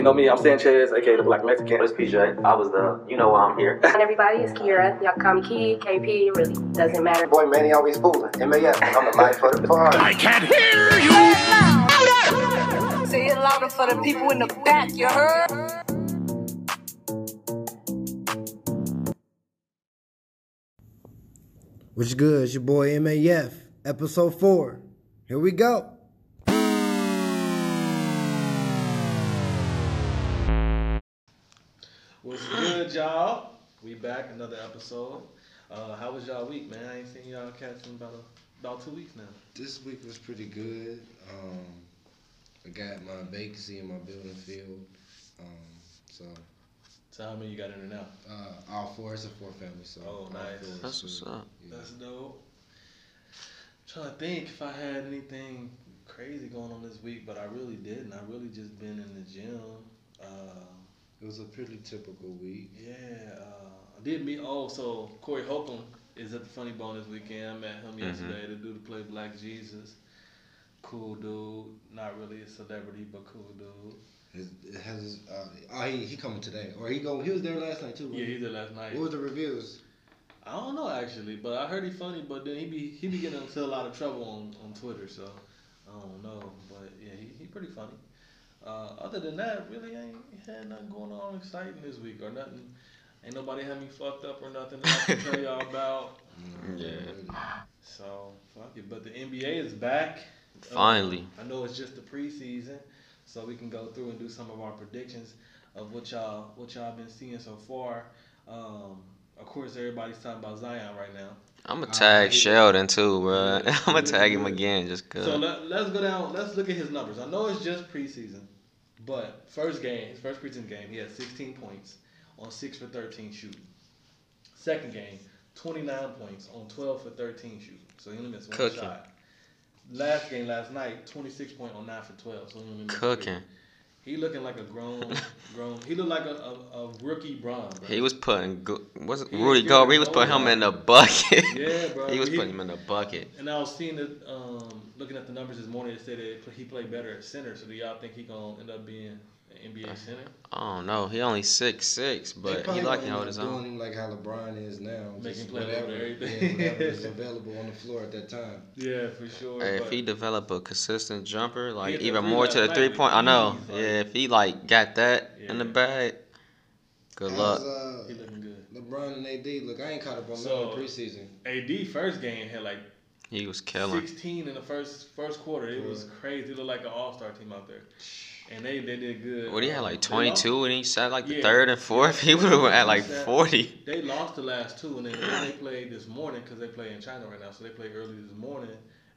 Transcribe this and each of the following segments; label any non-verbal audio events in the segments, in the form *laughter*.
You know me, I'm Sanchez, aka the Black Mexican. It's PJ. I was the, you know why I'm here. *laughs* And everybody, it's Kiera. Y'all can call Key, KP, really doesn't matter. Boy, Manny always fooling. MAF, I'm the life of the party. I can't hear you. Say it louder for the people in the back, you heard? What's good? It's your boy MAF, episode 4. Here we go. What's good, y'all? We back another episode. Uh, how was y'all week, man? I ain't seen y'all cats in about a, about two weeks now. This week was pretty good. Um, I got my vacancy in my building field. Um, so So how many you got in there now? uh, all four. It's a four family. So Oh, all nice. four is That's what's up. Yeah. That's dope. trying to think if I had anything crazy going on this week, but I really didn't. I really just been in the gym. Uh, It was a pretty typical week. yeah, uh, I did meet. also Corey Holcomb is at the Funny Bone this weekend. I met him yesterday. The dude who played Black Jesus. Cool dude. Not really a celebrity, but cool dude. His, has uh, oh he he coming today or he go he was there last night too. Yeah, wasn't he did last night. What was the reviews? I don't know actually, but I heard he funny. But then he be he be getting into a lot of trouble on, on Twitter, so I don't know. But yeah, he, he pretty funny. Uh, other than that, really ain't had nothing going on exciting this week or nothing. Ain't nobody had me fucked up or nothing that I can tell y'all about. *laughs* Yeah. So fuck it. But the NBA is back. Uh, Finally. I know it's just the preseason, so we can go through and do some of our predictions of what y'all what y'all been seeing so far. Um, of course, everybody's talking about Zion right now. I'm gonna tag. Sheldon too, bro. *laughs* I'm gonna tag him again just cause. So let, let's go down. Let's look at his numbers. I know it's just preseason, but first game, his first preseason game, he had 16 points on six for 13 shooting. Second game, 29 points on 12 for 13 shooting. So he only missed one Cooking. shot. Last game last night, 26 point on nine for 12. So he only missed three. He looking like a grown, *laughs* grown. He looked like a, a, a rookie Bron. Bro. He was putting was Rudy Gobert? He was putting him in the bucket. Yeah, bro. *laughs* he was He- putting him in the bucket. And I was seeing it, um, looking at the numbers this morning. It said that he played better at center. So do y'all think he gonna end up being NBA center? I don't know. He only six six, but he like gonna to hold his up doing own. him like how LeBron is now. Make just him play whatever, over yeah, whatever is *laughs* available on the floor at that time. Yeah, for sure. Hey, if he develop a consistent jumper, like even more to the three with point, I know. like- Yeah, if he like got that in the Yeah. bag, good How's, luck. uh, he looking good. LeBron and AD. Look, I ain't caught up on So- them in preseason. AD first game had like He was killing. 16 in the first first quarter. It was crazy. It looked like an all star team out there, and they they did good. What he had Um, like 22 and he sat like the Yeah. third and fourth. *laughs* He would have at like sat- 40. They lost the last two, and then then they played this morning because they play in China right now. So they played early this morning.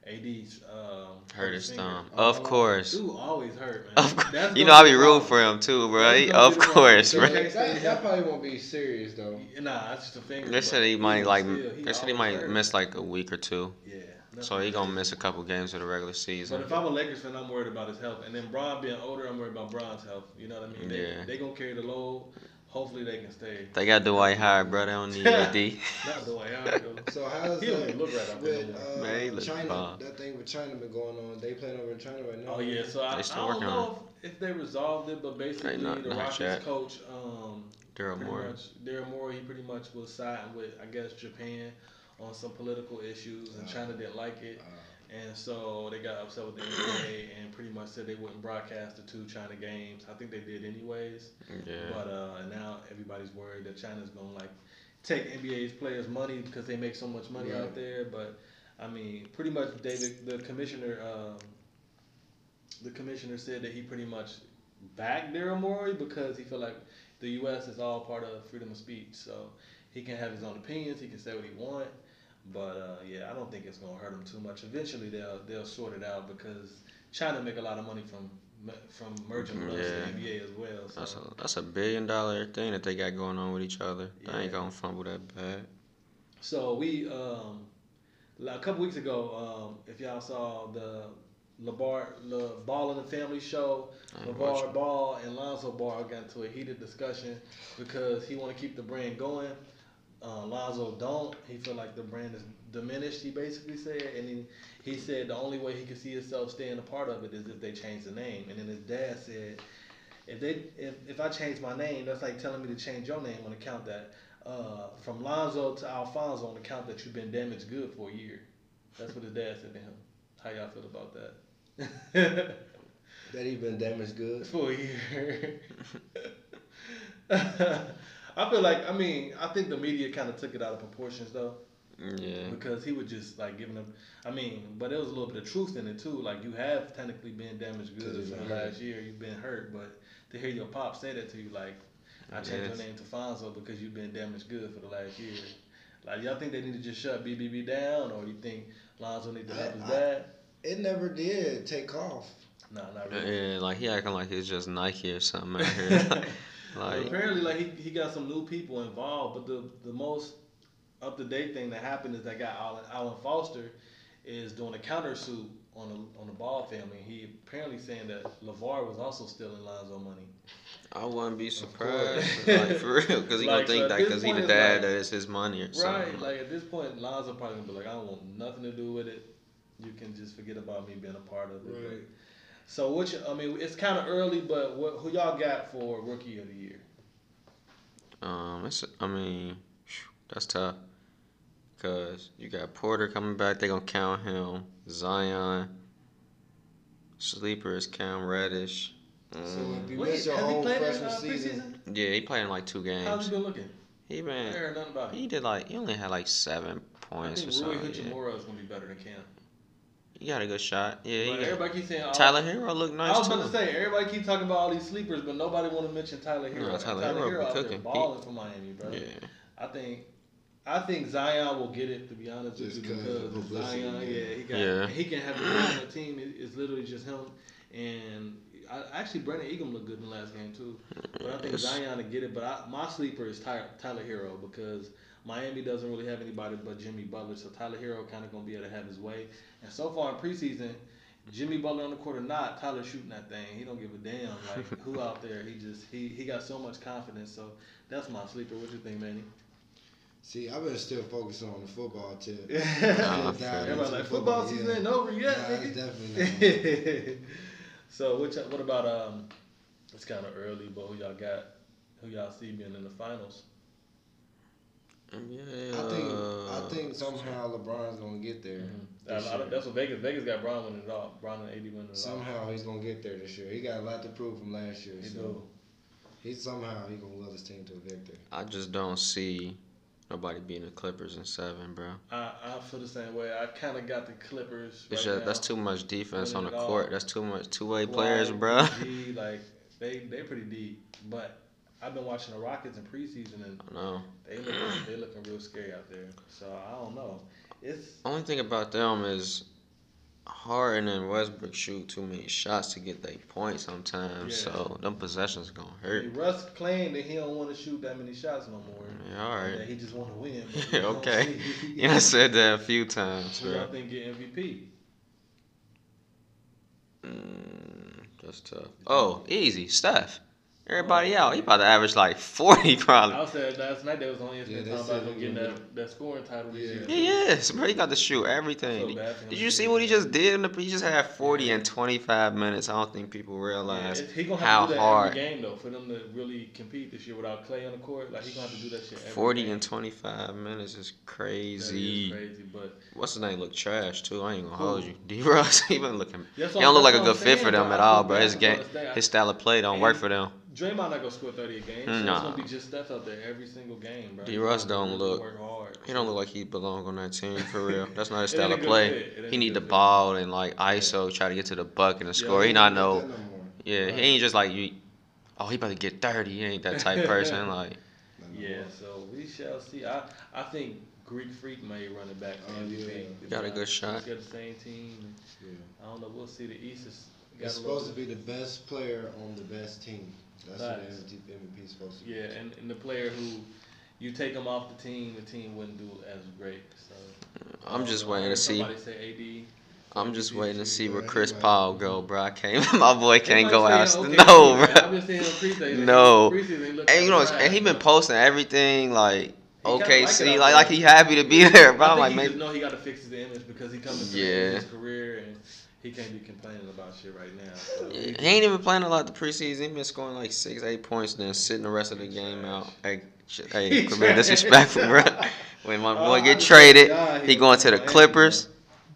AD's um, Hurt his thumb. Oh, Of course. Dude always hurt, man. Of course. That's You know I be be the rooting for him too, bro. That's He, of be the problem. course, So bro. they- That, that probably won't be serious though. Nah, it's just a finger. They said he might like. still, he They said he might hurt. miss like a week or two. Yeah. So he gonna miss a couple games of the regular season. But if I'm a Lakers fan, I'm worried about his health. And then Braun being older, I'm worried about Braun's health. You know what I mean? They, Yeah. they gonna carry the load. Hopefully they can stay. They got Dwight Howard, bro. They don't need *laughs* AD. Not the way I. So how's He don't that even look right out there with no uh, Man, China? bomb. That thing with China been going on. They playing over in China right now. Oh yeah, so I, They I don't working know if, if they resolved it, but basically not- the not Rockets yet. coach, um, Daryl pretty Morey. Daryl Morey, he pretty much was siding with I guess Japan on some political issues, and Uh, China didn't like it. Uh, And so they got upset with the NBA and pretty much said they wouldn't broadcast the two China games. I think they did anyways. Yeah. But uh, now everybody's worried that China's gonna like take NBA's players' money because they make so much money out there. But I mean, pretty much David, the commissioner, um, the commissioner said that he pretty much backed Daryl Morey because he felt like the U.S. is all part of freedom of speech, so he can have his own opinions, he can say what he want. But uh, yeah, I don't think it's gonna hurt them too much. Eventually, they'll they'll sort it out because China make a lot of money from from merging with us, Yeah. the NBA as well. So. That's a that's a billion dollar thing that they got going on with each other. They ain't gonna fumble that bad. So we um, like a couple weeks ago, um, if y'all saw the LeBar, Le Ball in the Family show. LaVar Ball and Lonzo Ball got into a heated discussion because he want to keep the brand going. Uh, Lonzo don't. He feel like the brand is diminished. He basically said, and he, he said the only way he could see himself staying a part of it is if they change the name. And then his dad said, if they if, if I change my name, that's like telling me to change your name on account that uh, from Lonzo to Alfonso on account that you've been damaged good for a year. That's what his dad said to him. How y'all feel about that? *laughs* That he been damaged good. for a year. *laughs* *laughs* I feel like I mean I think the media kind of took it out of proportions though Yeah. because he was just like giving them. I mean, but there was a little bit of truth in it too. Like you have technically been damaged good Because for the last year. You've been hurt, but to hear your pop say that to you, like I changed Yes. your name to Fonzo because you've been damaged good for the last year. Like y'all think they need to just shut BBB down, or you think Lonzo need to help his I- I- dad? It never did take off. No, not uh, really. Yeah, like he acting like it's just Nike or something out *laughs* here. But like, apparently, like he, he got some new people involved. But the the most up to date thing that happened is that guy Alan, Alan Foster is doing a countersuit on the on the Ball family. He apparently saying that LaVar was also stealing Lonzo money. I wouldn't be surprised, like for real, because he Like, gonna think at that because he the dad like- that it's his money or Right. something. Like at this point, Lonzo probably gonna be like, I don't want nothing to do with it. You can just forget about me being a part of it. But- Right. So which I mean, it's kind of early, but what who y'all got for rookie of the year? Um, it's I mean, that's tough. Cause you got Porter coming back, they gonna count him. Zion, sleeper is Cam Reddish. So if you Wait, your has he whole played in freshman uh, season, preseason? yeah, he played in like two games. How's games. he been looking? He I been heard nothing about him. he did like he only had like seven I points or think Rui something. Yeah. Hachimura is gonna be better than Cam. He got a good shot. Yeah, But he everybody keeps saying all, Tyler uh, Herro look nice. I nice was too. about to say everybody keep talking about all these sleepers, but nobody want to mention Tyler Herro. No, Tyler Tyler Herro Herro be out there cooking. He- balling for Miami, bro. yeah. I think I think Zion will get it to be honest with Just you 'cause of because Zion, yeah. yeah, he got Yeah. he can have a on the team. It- It's literally just him and. I, actually, Brandon Egan looked good in the last game too, but I think It's- Zion to get it. But I, my sleeper is Tyler, Tyler Herro because Miami doesn't really have anybody but Jimmy Butler, so Tyler Herro kind of gonna be able to have his way. And so far in preseason, Jimmy Butler on the court or not, Tyler shooting that thing. He don't give a damn. Like who *laughs* out there? He just he he got so much confidence. So that's my sleeper. What you think, Manny? see, I've been still focusing on the football tip. *laughs* Nah, Dive fair. into Everybody's the like football yeah. season ain't over yet. Nah, nigga." definitely *laughs* not. so what y'all- what about um? It's kind of early, but who y'all got? Who y'all see being in the finals? Yeah. I think I think somehow LeBron's gonna get there. Mm-hmm. I, I, that's what Vegas. Vegas got Brown winning it all. Brown and AD winning it all. Somehow he's gonna get there this year. He got a lot to prove from last year. He so do. he somehow he gonna will his team to a victory. I just don't see nobody beating the Clippers in seven, bro. I, I feel the same way. I kind of got the Clippers. It's right just, that's too much defense on the court. all. That's too much two way players, bro. PG, like they they pretty deep, but I've been watching the Rockets in preseason and I they looking they looking real scary out there. So I don't know. It's Only thing about them is Harden and Westbrook shoot too many shots to get their points sometimes. Yeah. So them possessions gonna hurt. Russ claimed that he don't want to shoot that many shots no more. Yeah, all right. That he just want to win. *laughs* okay. *laughs* Yeah, I said that a few times, Who y'all think get MVP? Mm, that's tough. Oh, easy, Steph. Everybody out. He about to average like *laughs* forty probably. I said last night they was on ESPN Yeah, they talking said about him getting that, that scoring title this Yeah. year. He is, bro. He got to shoot everything. bad for him Did you see what he just did? In the, he just had forty in twenty five minutes. I don't think people realize it- he gonna have how to do that hard every game though for them to really compete this year without Clay on the court. Like he gonna have to do that shit every forty game. in twenty five minutes is crazy. is crazy, but What's his name? Look trash too. I ain't gonna Who? hold you. *laughs* D. Russ. he been looking. That's He don't look like a good fit for them at all, feel bro. His game, Golden State. I- his style of play don't work for them. Draymond not gonna score thirty a game. So it's gonna be just Steph out there every single game, bro. D. He's Russ don't look- hard. He don't look like he belong on that team for real. *laughs* That's not his style of play. fit. It ain't He need good the fit. ball and like ISO, try to get to the bucket and Yeah, score. he He don't know. no more. Yeah, he ain't just like you. Oh, he about to get thirty. He ain't that type person. *laughs* Like Yeah, so we shall see. I I think Greek Freak may run it back for Oh, MVP. yeah. Got a good shot. Got the same team. Yeah. I don't know. We'll see. The East is got It's supposed to be the best player on the best team. That's what Facts. the MVP is supposed to be. Yeah, and, and the player who you take him off the team, the team wouldn't do as great. So I'm just uh, waiting to see. Somebody say AD. I'm just waiting to see where Chris anyway. Paul go, bro. I can't. *laughs* My boy can't go out. saying, okay, No, I've bro. been seeing him preseason. No. He looked And you know, like and he been posting everything like kinda like OKC, like like he happy to be *laughs* there. But I I'm think like, he man, just know he got to fix his image because he coming to Yeah. the his career and he can't be complaining about shit right now. So He ain't even playing a lot the preseason. He been scoring like six, eight points, then sitting the rest of the game out. Hey, shit, *laughs* hey, being disrespectful, bro. *laughs* When my Uh, boy get just pray to traded, God he he going to the Miami, Clippers, Don't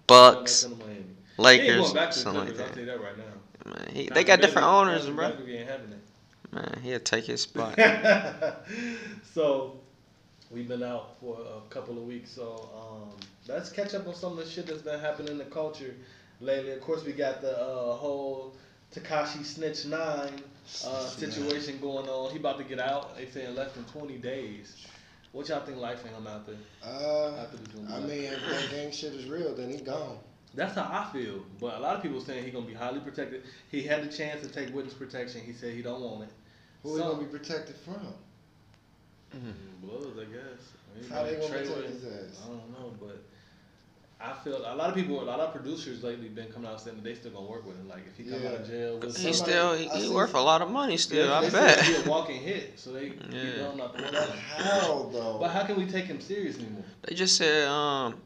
Bucks, let him Miami. He ain't Lakers, going back to the something like Clippers, that. that right. Man, he, they got different owners, bro. Beverley ain't having it. Man, he'll take his spot. *laughs* so we've been out for a couple of weeks, so um, let's catch up on some of the shit that's been happening in the culture lately. Of course, we got the uh, whole Tekashi Snitch Nine uh, situation going on. He about to get out. They saying less than twenty days. What y'all think life for him out there? Uh, After I mean, if that gang shit is real, then he gone. That's how I feel. But a lot of people saying he gonna be highly protected. He had the chance to take witness protection. He said he don't want it. Who he gonna be protected from? Bloods, I guess. How they gonna protect his ass? I don't know, but I feel a lot of people, a lot of producers lately been coming out saying that they still gonna work with him. Like if he come out of jail, with He still he, he worth a lot of money still. I they bet. He a walking hit, so they keep Yeah. him not the one. How though? But how can we take him serious anymore? They just said um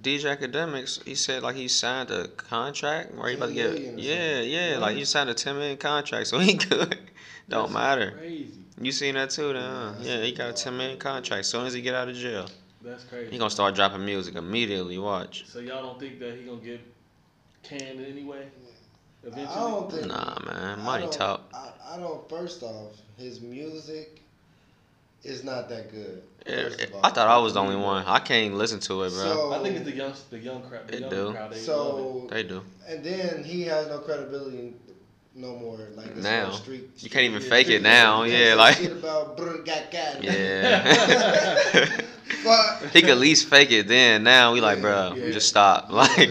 DJ Akademiks. He said like he signed a contract where he about to get million yeah yeah What? like he signed a ten million contract so he *laughs* good. Don't That's matter. Crazy. You seen that too, then? Huh? Yeah, Yeah, he got a ten million contract. As soon as he get out of jail, That's crazy. he gonna start dropping music immediately. Watch. So y'all don't think that he gonna get canned anyway? Eventually. I don't think. Nah, man, I money don't- talk. I, I don't. First off, his music is not that good. Yeah, first. I thought I was the only one. I can't listen to it, bro. So, I think it's the young, the young crowd. The They young do. crowd. They love it. so They do. and then he has no credibility no more. Like this Now. whole street, You can't even street- fake it now. Yeah, like about brr, got, got. yeah. *laughs* *laughs* *laughs* Fuck. he could at least fake it then. Now we like, bro, Yeah. just stop. *laughs* Like,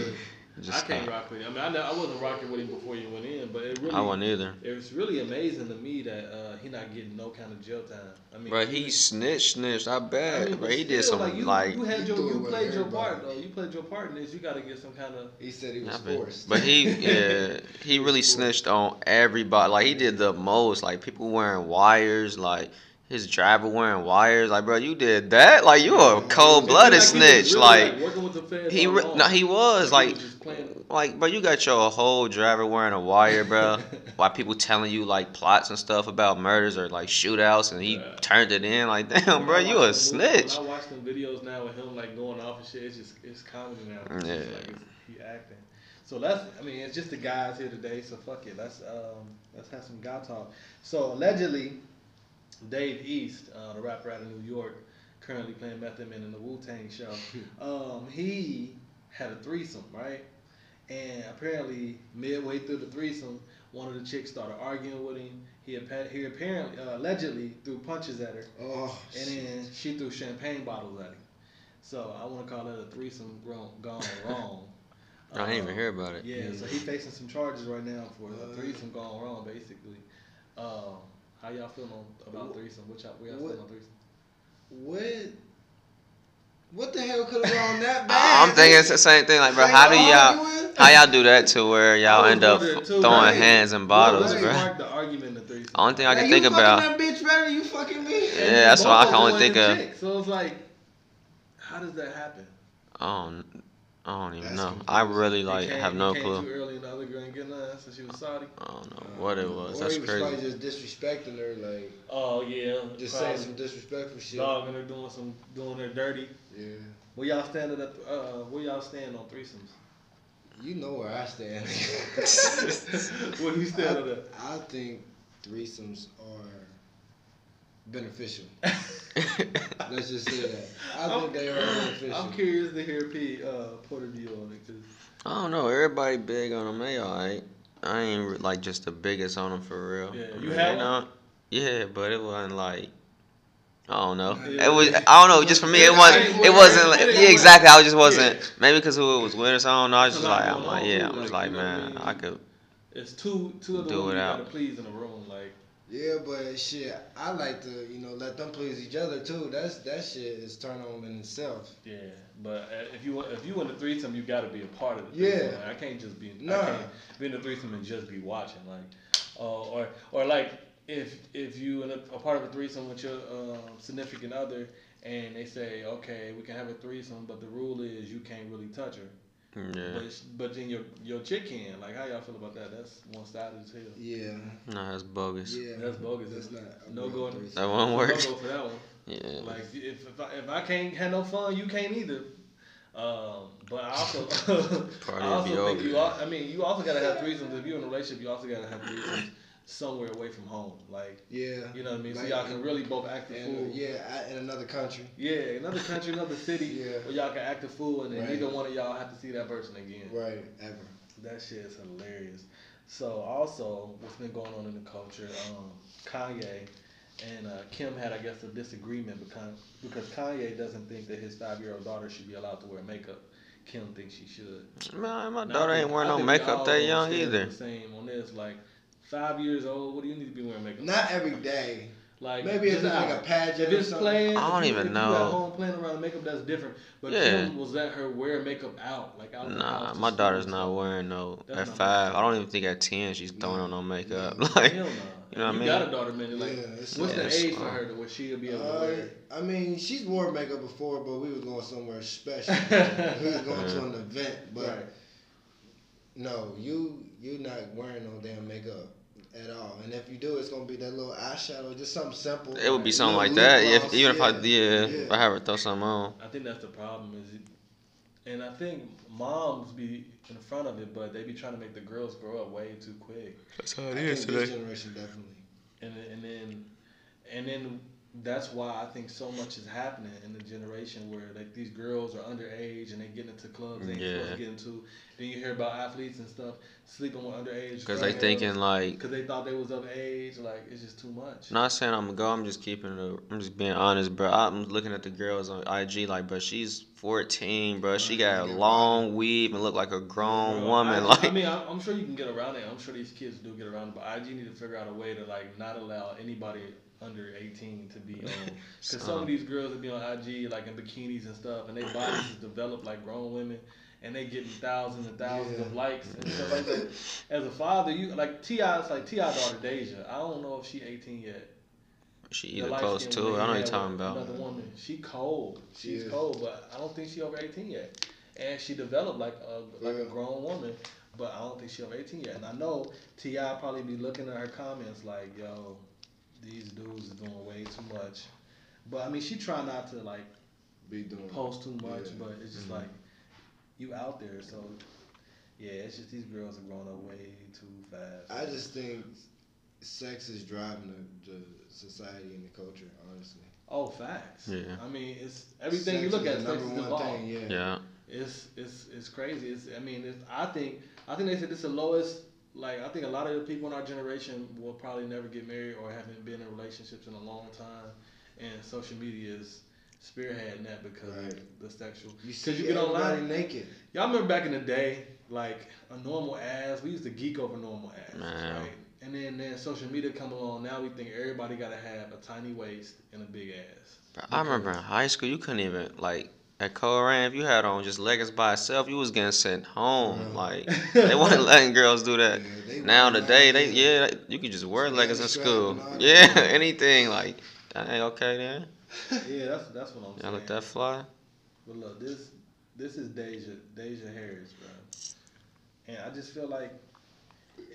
I just can't stop. rock with him. I mean, I, know, I wasn't rocking with him before you went in, but it really, I wasn't either. it's really amazing to me that uh, he not getting no kind of jail time. I mean, Bro, he snitched, snitched. I I bet. mean, bro, but he did still, some you, like. you had your, you played your part though. You played your part in this. You got to get some kind of. He said he was bet. forced. But he, *laughs* yeah, he really snitched on everybody. Like he did the most. Like people wearing wires. Like his driver wearing wires. Like bro, you did that. Like you a cold blooded Like, snitch. really, Like working with the he, re- no, he was Like, like. he was. Like, bro, you got your whole driver wearing a wire, bro. *laughs* Why people telling you like plots and stuff about murders or like shootouts, and he Yeah. turned it in. Like, *laughs* damn, bro, When I you a snitch. When I watch them videos now with him like going off and shit, it's just it's comedy now. It's just, Yeah. like, it's, he acting. So that's I mean it's just the guys here today. So fuck it. Let's um let's have some guy talk. So allegedly, Dave East, uh, the rapper out of New York, currently playing Method Man in the Wu Tang show. *laughs* Um, he had a threesome, right? And apparently, midway through the threesome, one of the chicks started arguing with him. He, appa- he apparently, uh, allegedly, threw punches at her. oh, And then she threw champagne bottles at him. So I want to call that a threesome grown, gone *laughs* wrong. I didn't even Um, hear about it. Yeah, so he's facing some charges right now for a threesome gone wrong, basically. Um, how y'all feeling about threesome? What y'all, where y'all What- feeling on threesome? what? What the hell could have gone that *laughs* bad? I'm thinking it's the same thing. Like, bro, They how do y'all, arguing? how y'all do that to where y'all end up too, throwing right? hands and bottles, really bro? sparked the argument in the? Only thing I Now, can you think fucking about. that bitch better. You fucking me. Yeah, that's what I can only think of. wanted the chick, So it's like, how does that happen? I don't, I don't even That's know. confusing. I really like came- have no came clue. Too early, and the other girl ain't getting none, so she was Saudi. I don't know what it was. Or That's he was probably crazy. just disrespecting her, like Oh yeah, just saying some disrespectful shit. dogging her, doing some, doing her dirty. Yeah, Where y'all standing at? Uh, where y'all stand on threesomes? you know where I stand. *laughs* where you stand on I, that? I think threesomes are beneficial. *laughs* Let's just say that. I think they are beneficial. I'm curious to hear P uh, put a view on it. Cause I don't know. Everybody big on them. They alright. I ain't like just the biggest on them for real. Yeah, I you mean, had they Yeah, but it wasn't like. I don't know. Yeah. It was. I don't know. Just for me, it wasn't. it It wasn't. Like, yeah, exactly. I just wasn't. Maybe because who it was with or something. I don't know. I was just like, I'm like, yeah. I'm just like, like, you know what I man. I could. it's two two of them Do you it gotta out. please in the room. Like Yeah, but shit, I like to, you know, let them please each other too. That's that shit is turn on in itself. yeah, but uh, if you want- if you in the threesome, you gotta be a part of the Yeah. Like, I can't just be. Nah. I can't be in the threesome and just be watching. Like, uh, or or like if if you in a, a part of a threesome with your um, significant other. And they say, okay, we can have a threesome, but the rule is you can't really touch her. Yeah. But but then your your chick can. Like how y'all feel about that? That's one sided as hell. Yeah. Nah, that's bogus. Yeah. That's bogus. That's That's not. no go in- That won't No work. go for that one. Yeah. Like if if I, if I can't have no fun, you can't either. Um, but I also *laughs* Party I will also think over. you. Al- I mean, you also gotta have threesomes. If you're in a relationship, you also gotta have threesomes somewhere away from home. Like Yeah. you know what I mean. so y'all can really both act the fool. Yeah, in another country. Yeah, another country, *laughs* another city, Yeah. where y'all can act a fool, and then Right. neither one of y'all have to see that person again. Right. Ever. That shit is hilarious. So also, what's been going on in the culture? Um, Kanye and uh, Kim had, I guess, a disagreement because because Kanye doesn't think that his five year old daughter should be allowed to wear makeup. Kim thinks she should. Man, my And I daughter think- ain't wearing no makeup that young either. Same on this, like five years old. What do you need to be wearing makeup? Not every day. Like Maybe if just it's like a pageant If or it's something. playing, I don't even know. You at home playing around with makeup, that's different. But Yeah. Kim was let her wear makeup out, like out. the Nah, house my school, daughter's not wearing no. That's At five, my- I don't even think at ten she's throwing on no makeup. *laughs* Hell Like, no. you know what I You got a daughter, man. Like, Yeah, what's yeah, the age for her to where she'll be able to Uh, wear? I mean, she's wore makeup before, but we was going somewhere special. *laughs* we was going to an event, but right. no, you you're not wearing no damn makeup at all. And if you do, it's gonna be that little eyeshadow, just something simple. It would be something like that. lip If gloss, even if I yeah, yeah, yeah. if I have her throw something on. I think that's the problem. Is it, and I think moms be in front of it, but they be trying to make the girls grow up way too quick. That's how I think this generation definitely. and and then and then that's why I think so much is happening in the generation where like these girls are underage and they get into clubs they ain't supposed to Yeah. get into. Then you hear about athletes and stuff sleeping with underage Because they thinking like, because they thought they was of age. Like it's just too much. not saying I'm gonna go. I'm just keeping it. I'm just being honest, bro. I'm looking at the girls on IG, like, bro, she's 14, bro. She got a long weave and look like a grown Bro, woman. I, like, I mean, I'm, I'm sure you can get around it. I'm sure these kids do get around it, but IG need to figure out a way to like not allow anybody under 18 to be on. *laughs* Because some of these girls that be on IG like in bikinis and stuff, and their bodies is developed like grown women, and they getting thousands and thousands of likes and stuff like that. As a father, you like Ti. It's like T.I. daughter Deja. I don't know if she 18 yet. she The either light close skin to it. I know you you're talking about. Another woman. She cold. She She's is. cold, but I don't think she over 18 yet. And she developed like a like a grown woman, but I don't think she over 18 yet. And I know T.I. probably be looking at her comments like, "Yo, these dudes is doing way too much." But I mean, she try not to like Be doing. post too much, Yeah. but it's just Mhm. like you out there. So yeah, it's just these girls are growing up way too fast. I just think sex is driving the, the society and the culture. Honestly, oh facts. Yeah. I mean, it's everything you Sex look is at. the Sex number one involved. thing. Yeah. Yeah. It's it's it's crazy. It's I mean it's, I think I think they said this is the lowest. Like I think a lot of the people in our generation will probably never get married or haven't been in relationships in a long time, and social media is spearheading that because Right. of the sexual. You see you get everybody online. naked. Y'all remember back in the day, like a normal ass. We used to geek over normal ass, Man. right? And then then social media come along. Now we think everybody gotta have a tiny waist and a big ass. I remember in high school, you couldn't even like at Koran. If you had on just leggings by itself, you was getting sent home. Yeah. Like *laughs* they wasn't letting girls do that. Yeah, Now wear today, they yeah, they- you could just wear Strap- leggings in school. Yeah, that. *laughs* anything like. Dang, okay then. *laughs* Yeah, that's that's what I'm saying. Y'all let that fly. But look, this this is Deja Deja Harris, bro. And I just feel like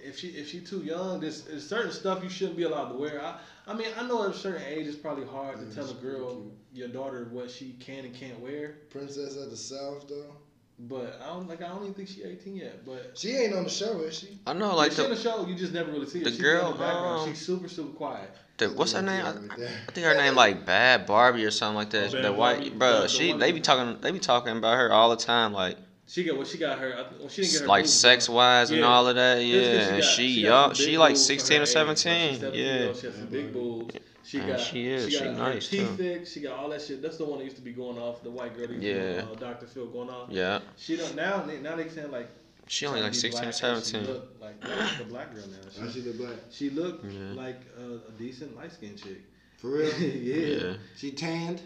if she if she too young, there's, there's certain stuff you shouldn't be allowed to wear. I I mean I know at a certain age it's probably hard to tell a girl cute. your daughter what she can and can't wear. Princess of the South though. But I don't like I don't even think she 18 yet. But She ain't on the show, is she? I know, like like she in the, the show, you just never really see her. the She be girl, in the background. um, She's super super quiet. the what's her name? I, I think her name like Bad Barbie or something like that. Oh, Bad the Barbie? white, bro. The- the she they be talking they be talking about her all the time, like She got well she got her. Well, she didn't get her like sex done. wise and Yeah. all of that. Yeah, Yeah, 'cause and got- she got young. She like sixteen her or age. She's seventeen. 17 Yeah. years old. She has some big boobs. She got. she is. She She got her nice, teeth too. fixed. She got all that shit. That's the one that used to be going off. The white girl. That used Yeah. To uh, Dr. Phil going off. Yeah. She don't now. Now they saying like. She only like 16 or black and 17. She look like like the black girl now. She, she look black. she looked Yeah. like a, a decent light skinned chick. For real? *laughs* yeah. Yeah. She tanned.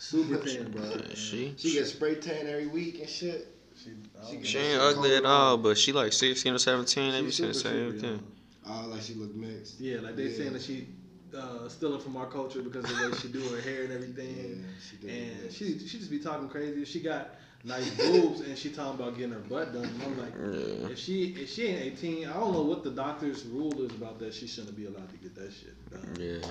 Super thin, bro. She She gets spray tan every week and shit. She, She don't she ain't ugly at all, but she like 16 or 17. They be saying the same super thing. young. Oh, like she look mixed. Yeah, like they Yeah. saying that she uh, stealing from our culture because of the way she do her hair and everything. Yeah, she did. and she she just be talking crazy. She got nice boobs, and she talking about getting her butt done. And I'm like, Yeah. if she if she ain't 18, I don't know what the doctor's rule is about that. She shouldn't be allowed to get that shit done. Yeah.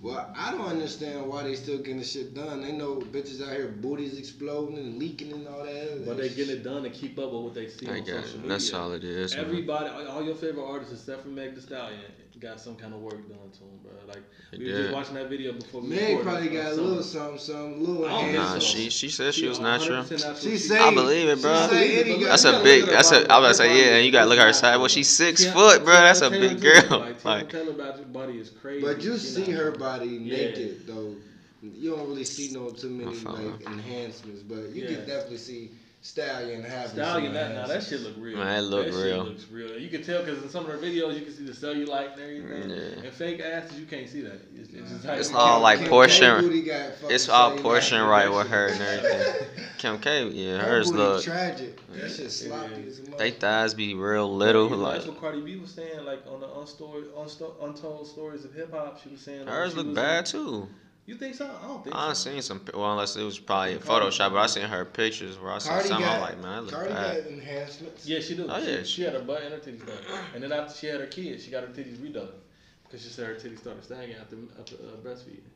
Well, I don't understand why they still getting the shit done. They know bitches out here booties exploding and leaking and all that. But they getting it done to keep up with what they see I on guess social media. that's all it is. Everybody, all all your favorite artists except for Meg Thee Stallion, got some kind of work done to him, bro. Like They we were just watching that video before we Meg probably got a little something, something, little I Nah, so. she she said she was natural. natural. She She- say- I believe it, bro. She say any a big. That's a. I was about to say yeah. And you gotta look at her side. Well, she's six Tiana- foot, bro. That's a big girl. Like, Like Taylor about- body is crazy. But you She see not- her body Yeah. naked though. You don't really see no too many like enhancements, but you Yeah. can definitely see Stallion having Stallion, some that now that enhancements. shit look real. Man, it look that real. Shit looks real. You can tell because in some of her videos, you can see the cellulite and everything. Yeah. And fake asses, you can't see that. It's, it's just how It's you- all like Kim portion- booty got fucking it's all portion right with her and everything. *laughs* Kim K, yeah, Her hers booty look. tragic. That shit sloppy Yeah. as a They thighs be real little. You know, Like that's what Cardi B was saying, like on the unstory, unsto- untold stories of hip hop. She was saying like, hers look bad in- too. You think so? I don't think I so. seen some. Well, unless it was probably in Cardi- Photoshop, but I seen her pictures where I saw Cardi something. I'm like, man, that look Cardi bad. got enhancements. Yeah, she do. Oh, she, yeah. she had her butt and her titties done, and then after she had her kids, she got her titties redone because she said her titties started sagging after after uh, breastfeeding.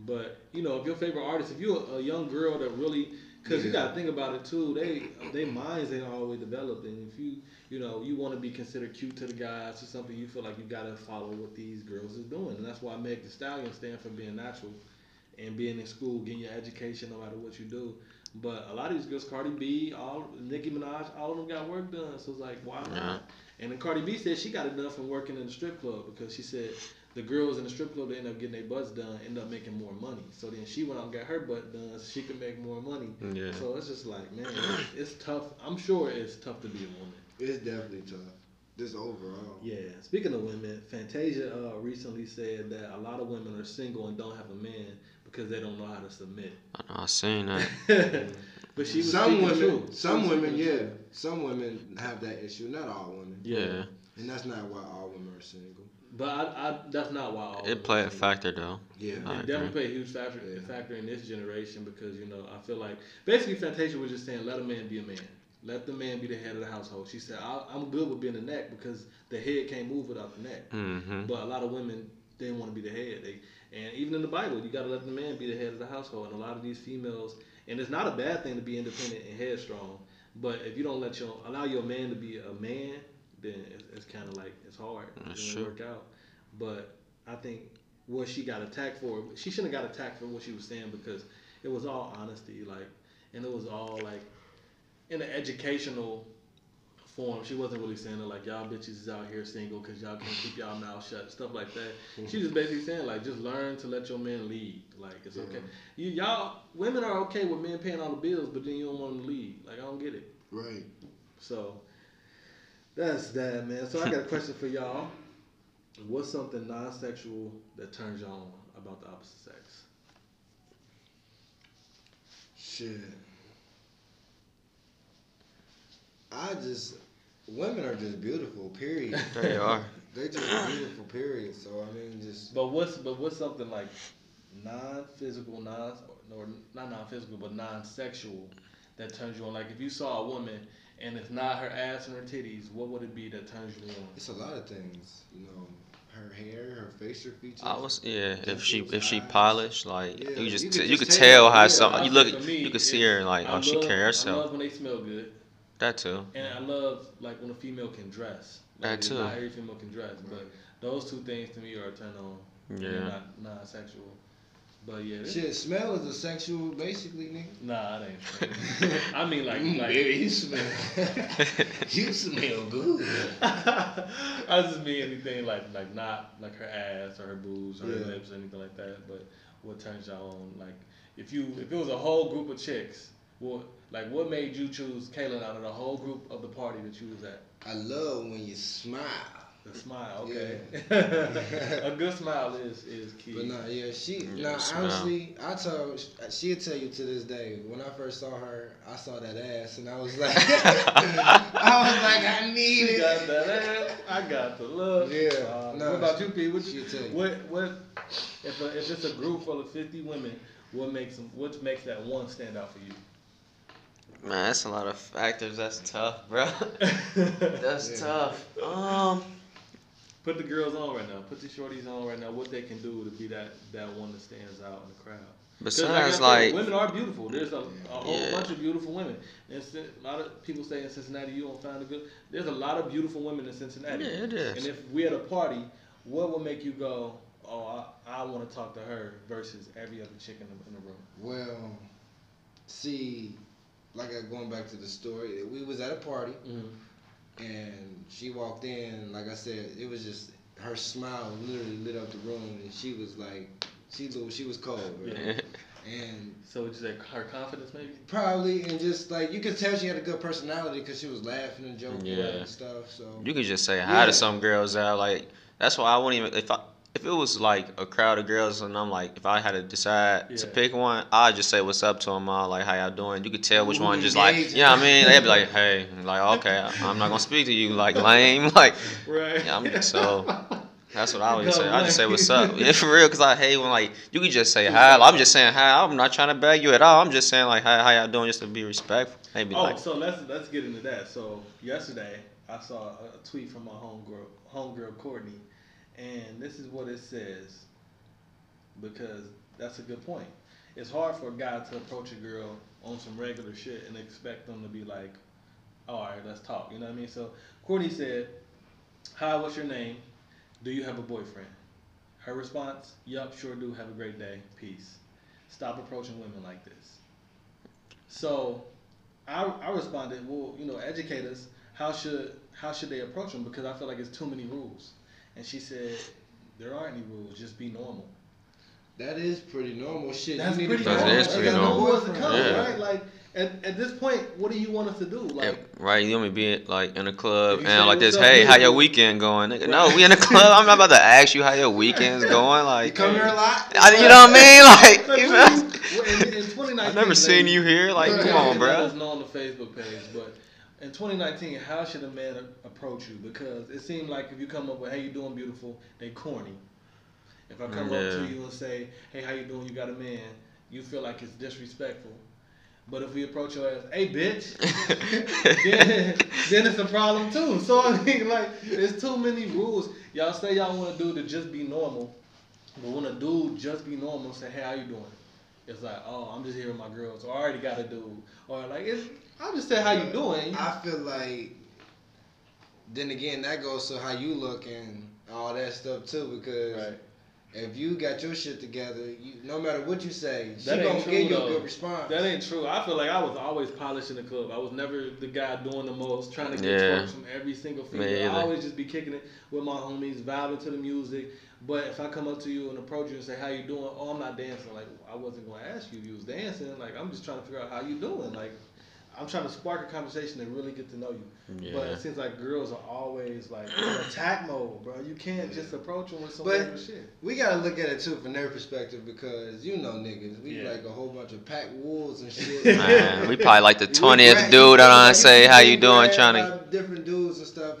But you know, if your favorite artist, if you're a, a young girl that really, because you gotta think about it too, they they minds ain't always developed, and if you you know you want to be considered cute to the guys or something, you feel like you gotta follow what these girls is doing, and that's why Meg Thee Stallion stand for being natural and being in school, getting your education no matter what you do. But a lot of these girls, Cardi B, all Nicki Minaj, all of them got work done. So it's like, why not? Yeah. And then Cardi B said she got it done from working in the strip club because she said the girls in the strip club they end up getting their butts done, end up making more money. So then she went out and got her butt done so she could make more money. Yeah. So it's just like, man, it's, it's tough. I'm sure it's tough to be a woman. It's definitely tough. Just overall. Yeah. Speaking of women, Fantasia uh, recently said that a lot of women are single and don't have a man because they don't know how to submit. I know I seen that. *laughs* but she was some speaking women, true. Some women, speaking yeah, true. some women have that issue. Not all women, Yeah. and that's not why all women are single. But I, I, that's not why. all It played a women- factor though. Yeah, I It definitely play a huge factor Yeah. factor in this generation because you know I feel like basically Fantasia was just saying let a man be a man, let the man be the head of the household. She said I, I'm good with being the neck because the head can't move without the neck. Mm-hmm. But a lot of women they didn't want to be the head. They and even in the Bible you got to let the man be the head of the household. And a lot of these females and it's not a bad thing to be independent and headstrong, but if you don't let your allow your man to be a man, then it's, it's kind of like it's hard. It doesn't work out. But I think what she got attacked for, she shouldn't have got attacked for what she was saying because it was all honesty, like, and it was all like in an educational form. She wasn't really saying it like y'all bitches is out here single because y'all can't keep y'all mouth shut, stuff like that. She just basically saying like just learn to let your man lead. Like it's Yeah. okay. You y'all women are okay with men paying all the bills, but then you don't want them to lead. Like I don't get it. right. So that's that, man. So I got a question for y'all. What's something non-sexual that turns you on about the opposite sex? Shit. I just women are just beautiful. Period. *laughs* They are. They just beautiful. Period. So I mean, just But what's but what's something like non-physical, non or not non-physical, but non-sexual that turns you on? Like if you saw a woman and it's not her ass and her titties, what would it be that turns you on? it's a lot of things. You know, her hair, her facial features. I was yeah. If she Dimples, if she eyes. polished, like Yeah, you just you t- could you could tell, tell how yeah. some I you look me, you could see her like I oh she love- carry I herself. love when they smell good. That too. And I love like when a female can dress. That Like, too. Not every female can dress, but those two things to me are a turn on. They're Yeah. Not non-sexual. But yeah. this- Shit, smell is a sexual, basically, nigga. Nah, it ain't. *laughs* I mean, like, Mm, like. baby, you smell. *laughs* you smell good. *laughs* I just mean anything like, like not like her ass or her boobs or her lips or anything like that. But what turns y'all on? Like, if you if it was a whole group of chicks, what like what made you choose Kaylin out of the whole group of the party that you was at? I love when you smile. The smile, okay. *laughs* a good smile is is key. But nah, yeah, she. Yeah, nah, smell. honestly, I told she'll tell you to this day. When I first saw her, I saw that ass, and I was like, *laughs* I was like, I need She it. got that ass. I got the look. Yeah. Uh, Nah, what about she- you, P? What, you, she'll tell you. what what if a, if it's a group full of fifty women? What makes them? What makes that one stand out for you? Man, that's a lot of factors. That's tough, bro. *laughs* That's Yeah. tough. Um, Put the girls on right now. Put the shorties on right now. What they can do to be that that one that stands out in the crowd. besides I said, like, women are beautiful. There's a, a whole Yeah. bunch of beautiful women. And a lot of people say in Cincinnati you don't find a good. There's a lot of beautiful women in Cincinnati. Yeah, it is. And if we at a party, what would make you go, oh, I, I want to talk to her versus every other chick in the, in the room? Well, see, like uh, going back to the story, we was at a party Mm-hmm. and she walked in. Like I said, it was just her smile literally lit up the room, and she was like, she lo- she was cold, right? And So would you say her confidence maybe? probably and just like you could tell she had a good personality because she was laughing and joking Yeah. and stuff. So you could just say hi Yeah. to some girls out. Like that's why I wouldn't even if I if it was like a crowd of girls and I'm like if I had to decide to pick one, I'd just say what's up to them all. Like how y'all doing? You could tell which Ooh, one just like you know what I mean. They'd be like, hey, like okay, I'm not gonna speak to you. Like *laughs* lame. Like Right. Yeah, I'm- so, That's what I always say. I just say what's up. Yeah, *laughs* for real, cause I hate when like you could just say hi. I'm just saying hi. I'm not trying to beg you at all. I'm just saying like hi, how y'all doing, just to be respectful. Maybe Oh, like so let's let's get into that. So yesterday I saw a, a tweet from my homegirl, homegirl Courtney, and this is what it says. Because that's a good point. It's hard for a guy to approach a girl on some regular shit and expect them to be like, "All right, let's talk." You know what I mean? So Courtney said, "Hi, what's your name? Do you have a boyfriend?" Her response, "Yup, sure do. Have a great day. Peace. Stop approaching women like this." So I, I responded, well, you know, educate us. How should how should they approach them? Because I feel like it's too many rules. And she said, there aren't any rules. Just be normal. That is pretty normal shit. That's you need pretty to That normal. is That's pretty how the normal. boys come, Yeah. right? Like at, at this point, what do you want us to do? Like, Yeah, right, you want me to be like in a club and like this, up, hey, how your weekend going? Nigga, no, we in the club. I'm not about to *laughs* ask you how your weekend's going. You Like, come here a lot. I, you know what I mean? Like, Like, you know, in, in *laughs* I've never seen ladies, you here. Like, Yeah, come on, Let bro. us know on the Facebook page. But in 2019, how should a man a- approach you? Because it seemed like if you come up with "Hey, you doing, beautiful," they corny. If I come up to you and say, "Hey, how you doing? You got a man?" You feel like it's disrespectful. But if we approach your ass, "Hey, bitch," *laughs* then, then it's a problem too. So I mean, like, there's too many rules. Y'all say y'all want a dude to just be normal, but when a dude just be normal, say, "Hey, how you doing?" It's like, "Oh, I'm just here with my girls." Or I already got a dude. Or like, it's, I just say, "How you doing?" I feel like. Then again, that goes to how you look and all that stuff too. Because Right. if you got your shit together, you no matter what you say, she That ain't gonna true, give you though. a good response. That ain't true. I feel like I was always polished in the club. I was never the guy doing the most, trying to get Yeah. twerks from every single Me female. I always just be kicking it with my homies, vibing to the music. But if I come up to you and approach you and say, "How you doing?" Oh, I'm not dancing. Like I wasn't going to ask you if you was dancing. Like I'm just trying to figure out how you doing. Like I'm trying to spark a conversation and really get to know you. Yeah. But it seems like girls are always like attack mode, bro. You can't just approach them with some But- shit. we gotta look at it too from their perspective because you know niggas, we Yeah. like a whole bunch of pack wolves and *laughs* shit. Man, we probably like the twentieth dude we I don't like say how you doing, brag trying to. different dudes and stuff.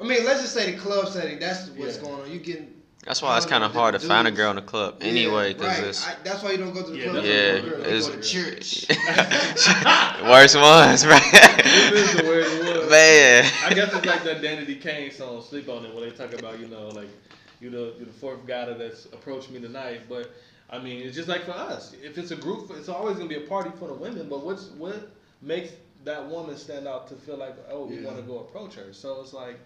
I mean, let's just say the club setting. That's what's Yeah. going on. You getting That's why it's kind of hard to Different find a girl in the club anyway, cause right. it's I, that's why you don't go to the Yeah, club. Yeah, look for a girl. It's- church. *laughs* worst ones, right? This is the weirdest one. *laughs* Man. I guess it's like that Danny D. Kane song, "Sleep on It," where they talk about you know like you the you the fourth guy that's approached me tonight. But I mean, it's just like for us. If it's a group, it's always gonna be a party for the women. But what's what makes that woman stand out to feel like oh we want to go approach her? So it's like.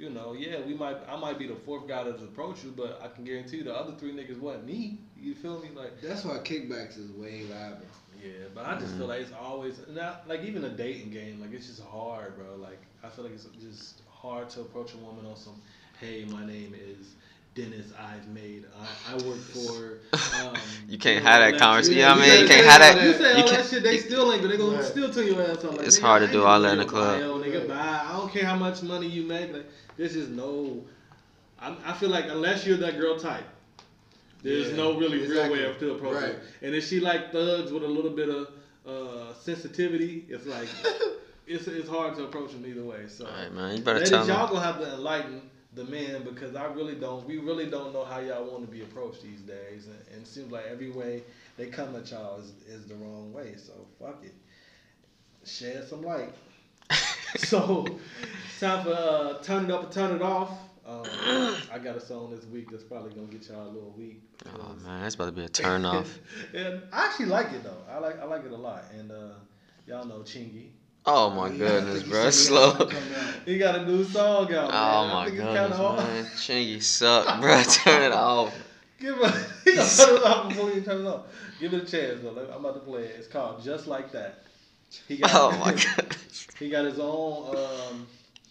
You know, yeah, we might. I might be the fourth guy that's approached you, but I can guarantee you the other three niggas wasn't me. You feel me? Like, That's why kickbacks is way louder. yeah, but I just feel like it's always not like even a dating game. Like it's just hard, bro. Like I feel like it's just hard to approach a woman on some. Hey, my name is Dennis. I've made. I, I work for. Um, *laughs* You can't General have that conversation, you know what I mean? You can't have that- You say you all can't- that shit, they you- still ain't, but they gonna Right. still tell your ass on. Like, It's nigga, hard to do all that in the club. bio, nigga, bye. I don't care how much money you make. Like, there's is no. I, I feel like unless you're that girl type. There's Yeah, no really real way of to approach Right. it. And if she like thugs with a little bit of uh, sensitivity, it's like *laughs* it's it's hard to approach them either way. So, Alright, man, you better ladies, tell y'all them. gonna have to enlighten the men because I really don't. We really don't know how y'all want to be approached these days, and, and it seems like every way they come at y'all is, is the wrong way. So fuck it. shed some light. *laughs* so, time for uh, turn it up and turn it off. Um, I got a song this week that's probably gonna get y'all a little weak. Oh man, that's about to be a turn off. *laughs* and I actually like it though. I like I like it a lot. And uh, y'all know Chingy. Oh my goodness, bro. *laughs* Slow. He got a new song out. Oh man. My goodness, man. Chingy suck, bro. Turn it off. Give it. He gonna turn it off before you turn it off. Give it a chance though. I'm about to play it. It's called Just Like That. He *laughs* got, Oh my *laughs* goodness. he got his own um,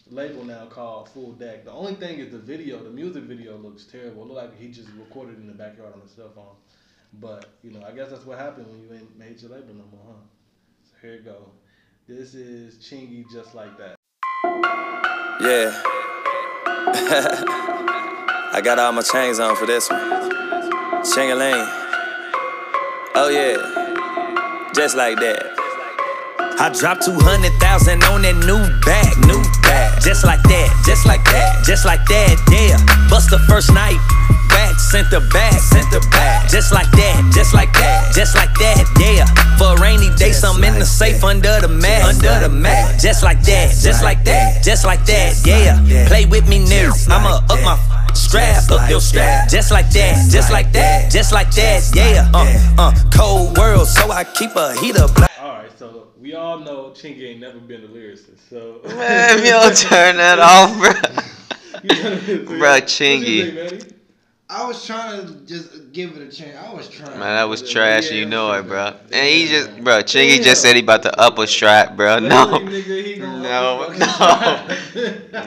label now called Full Deck. The only thing is the video. The music video looks terrible. It like he just recorded in the backyard on his cell phone. But you know, I guess that's what happened when you ain't made your label no more, huh? So here it go. This is Chingy Just Like That. Yeah. *laughs* I got all my chains on for this one. Chingaling. Oh yeah. Just like that. I dropped 200,000 on that new bag, new bag. Just like that, just like that, just like that, yeah. Bust the first night, back, sent the back, sent the back. Just like that, just like that, just like that, yeah. For a rainy day, some in the safe under the mat, under the mat. Just like that, just like that, just like that, yeah. Play with me, nigga. I'ma up my strap, up your strap. Just like that, just like that, just like that, yeah. Uh, uh, cold world, so I keep a heater we all know Chingy ain't never been a lyricist. So Man, yo, *laughs* turn that off, bro. *laughs* Bruh, Bruh, Chingy. I was trying to just give it a chance. I was trying. Man, that was trash. You know it, bro. And he just, bro, Chingy just said he about to up a strap, bro. No, no, no,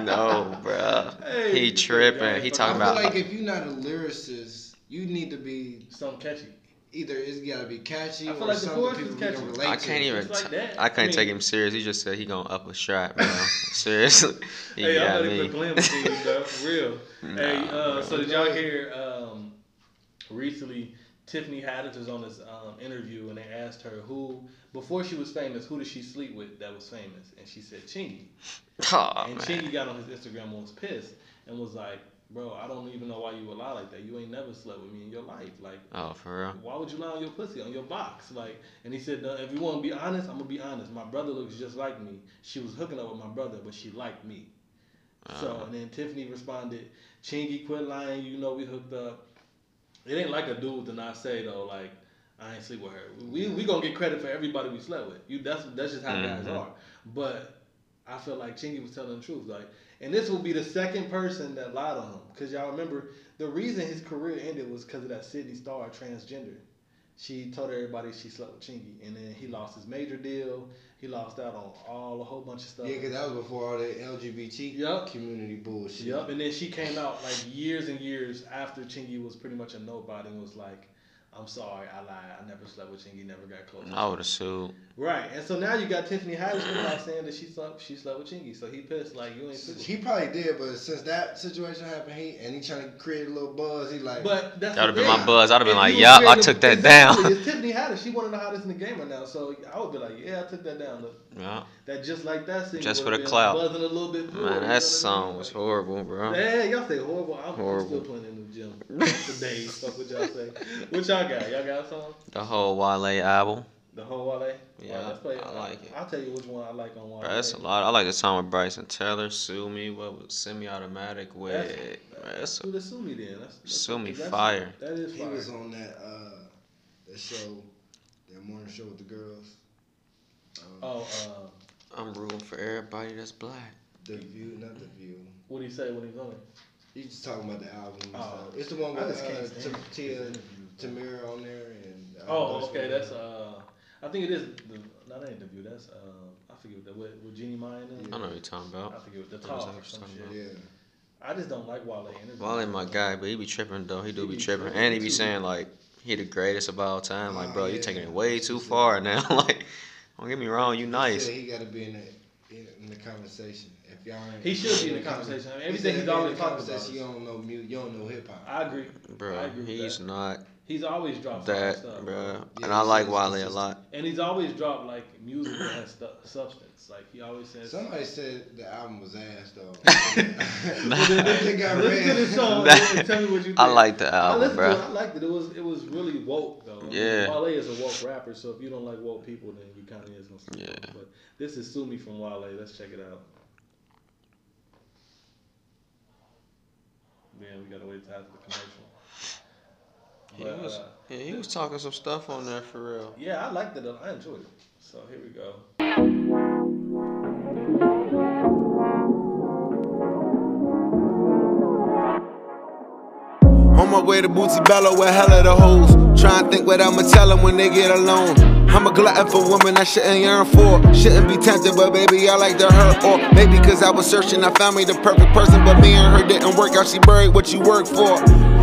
no, *laughs* bro. He tripping. He talking I feel about. like if you're not a lyricist, you need to be something catchy. Either it's gotta be catchy I feel or like something chorus people is can catchy. relate I can't even. Like t- that. I couldn't I mean- take him serious. He just said he gonna up a strap, man. *laughs* Seriously, he *laughs* hey, I'm got ready me. for Glim to you, bro. For real. hey, uh, bro. so did y'all hear um, recently Tiffany Haddish was on this um, interview and they asked her who, before she was famous, who did she sleep with that was famous? And she said Chingy. *laughs* Oh, and man. Chingy got on his Instagram and was pissed and was like, bro, I don't even know why you would lie like that. You ain't never slept with me in your life. Like, Oh, for real. why would you lie on your pussy, on your box? Like, and he said, "No, if you want to be honest, I'm gonna be honest. My brother looks just like me. She was hooking up with my brother, but she liked me. So, Uh. and then Tiffany responded, "Chingy, quit lying. You know we hooked up. It ain't like a dude to not say though. Like, I ain't sleep with her. We we gonna get credit for everybody we slept with. You that's that's just how guys Mhm. are. But I feel like Chingy was telling the truth. Like, and this will be the second person that lied on him. Cause y'all remember the reason his career ended was because of that Sydney Starr transgender. She told everybody she slept with Chingy, and then he lost his major deal. He lost out on all a whole bunch of stuff. Yeah, because that was before all the LGBT Yup. community bullshit. Yep, and then she came out like years and years after Chingy was pretty much a nobody and was like, I'm sorry, I lied. I never slept with Chingy, never got close. I would have sued. Right, and so now you got Tiffany Haddish coming out saying that she slept, she slept with Chingy, so he pissed like you ain't. slept He probably did, but since that situation happened, he and he trying to create a little buzz. He like, But that's That would've been my buzz. I'd have been If like, you yup, I took that exactly, down. It's Tiffany Haddish. She want to know how this in the game right now, so I would be like, yeah, I took that down. Look, Yeah. that just like that single. Just for the been clout. Buzzing a little bit. more, you know what I Man, mean? that song was horrible, bro. Yeah, y'all say horrible. I'm, I'm still playing in the gym today. Fuck what y'all say. What y'all got? Y'all got a song? The whole Wale album. The whole Wale? Yeah, Alright, let's play I like it. I'll tell you which one I like on Wale. Bro, that's a lot. I like the song with Bryson Tiller, Sue Me, what was semi-automatic with. That's- Bro, that's Who the Sue Me then? That's, that's Sue Me that's- fire. That is he was on that uh that show, that morning show with the girls. Um, Oh, uh, I'm rooting for everybody that's black. the View, not the View. what do you say when he's on it? He's just talking about the album. Oh. It's the one with just uh, can't stand T- Tia Tamera on there and. uh, Oh, okay. That's uh, I think it is. The, not an interview. That's uh, I forget what that with, with Jeannie Mai and. I don't know what you're talking about. I about. forget what the What was talk I or some talking shit. about? Yeah. I just don't like Wale interviews. Wale my guy, but he be tripping though. He do He be be tripping, tripping and he be too. saying like he the greatest of all time. Like, Oh, bro, you yeah. taking it way too far now. *laughs* like, don't get me wrong, you He nice. said he got to be in the in, in the conversation if y'all ain't, He should be in the conversation. I mean, everything he's always talked about. You don't know music. You don't know hip hop. I agree. Bro, I agree he's that. not He's always dropped that, stuff, bro. Yeah, And I like says Wale a lot. And he's always dropped like music that has *coughs* stu- substance. Like he always says. Somebody said the album was ass though. *laughs* *laughs* Well, then They got listen to this song *laughs* and tell me what you think. I like the album, listened bro. to it. I liked it. It was it was really woke though. I mean, Yeah. Wale is a woke rapper, so if you don't like woke people, then you kind of is gonna. see Yeah. woke. But this is "Sue Me" from Wale. Let's check it out. Man, we gotta wait till after the commercial. He But, was, uh, yeah, he was talking some stuff on there for real. yeah, I liked it. I enjoyed it. So here we go. On my way to Bootsy Bellows with hella the hoes. Try and think what I'ma tell them when they get alone. I'm a glutton for women I shouldn't yearn for. Shouldn't be tempted, but baby, I like to hurt. Or maybe cause I was searching, I found me the perfect person, but me and her didn't work out. She buried what you work for.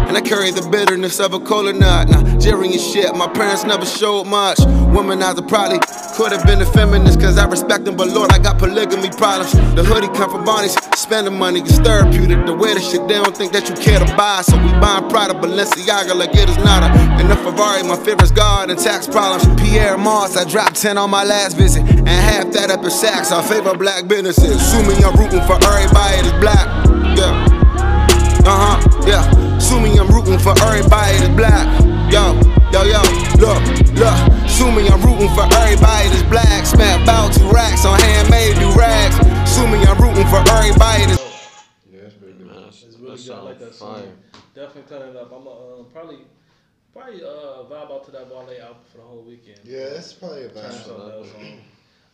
And I carry the bitterness of a kola nut. Nigerian shit, my parents never showed much. Womanizer probably could have been a feminist, cause I respect them, but Lord, I got polygamy problems. The hoodie come from Barneys, spending money is therapeutic. The way the shit, they don't think that you care to buy. So we buying Prada, Balenciaga like it is nada. And the Ferrari, my favorite's God and tax problems. Pyer Moss, I dropped 10 on my last visit. And half that up in Saks, I favor black businesses. Assuming I'm rooting for everybody that's black. Yeah. Uh huh, yeah. Sue me, I'm rooting for everybody that's black. Yo, yo, yo, look, look. Sue me, I'm rooting for everybody that's black. Spent about two racks on handmade do rags. Sue me, I'm rooting for everybody that's. Yeah, that's pretty good. Man, that's, It's really good. I like that song. fire. Definitely turn it up. I'm uh, probably probably uh, vibe out to that Wale album for the whole weekend. Yeah, that's probably a Turn vibe. something else on.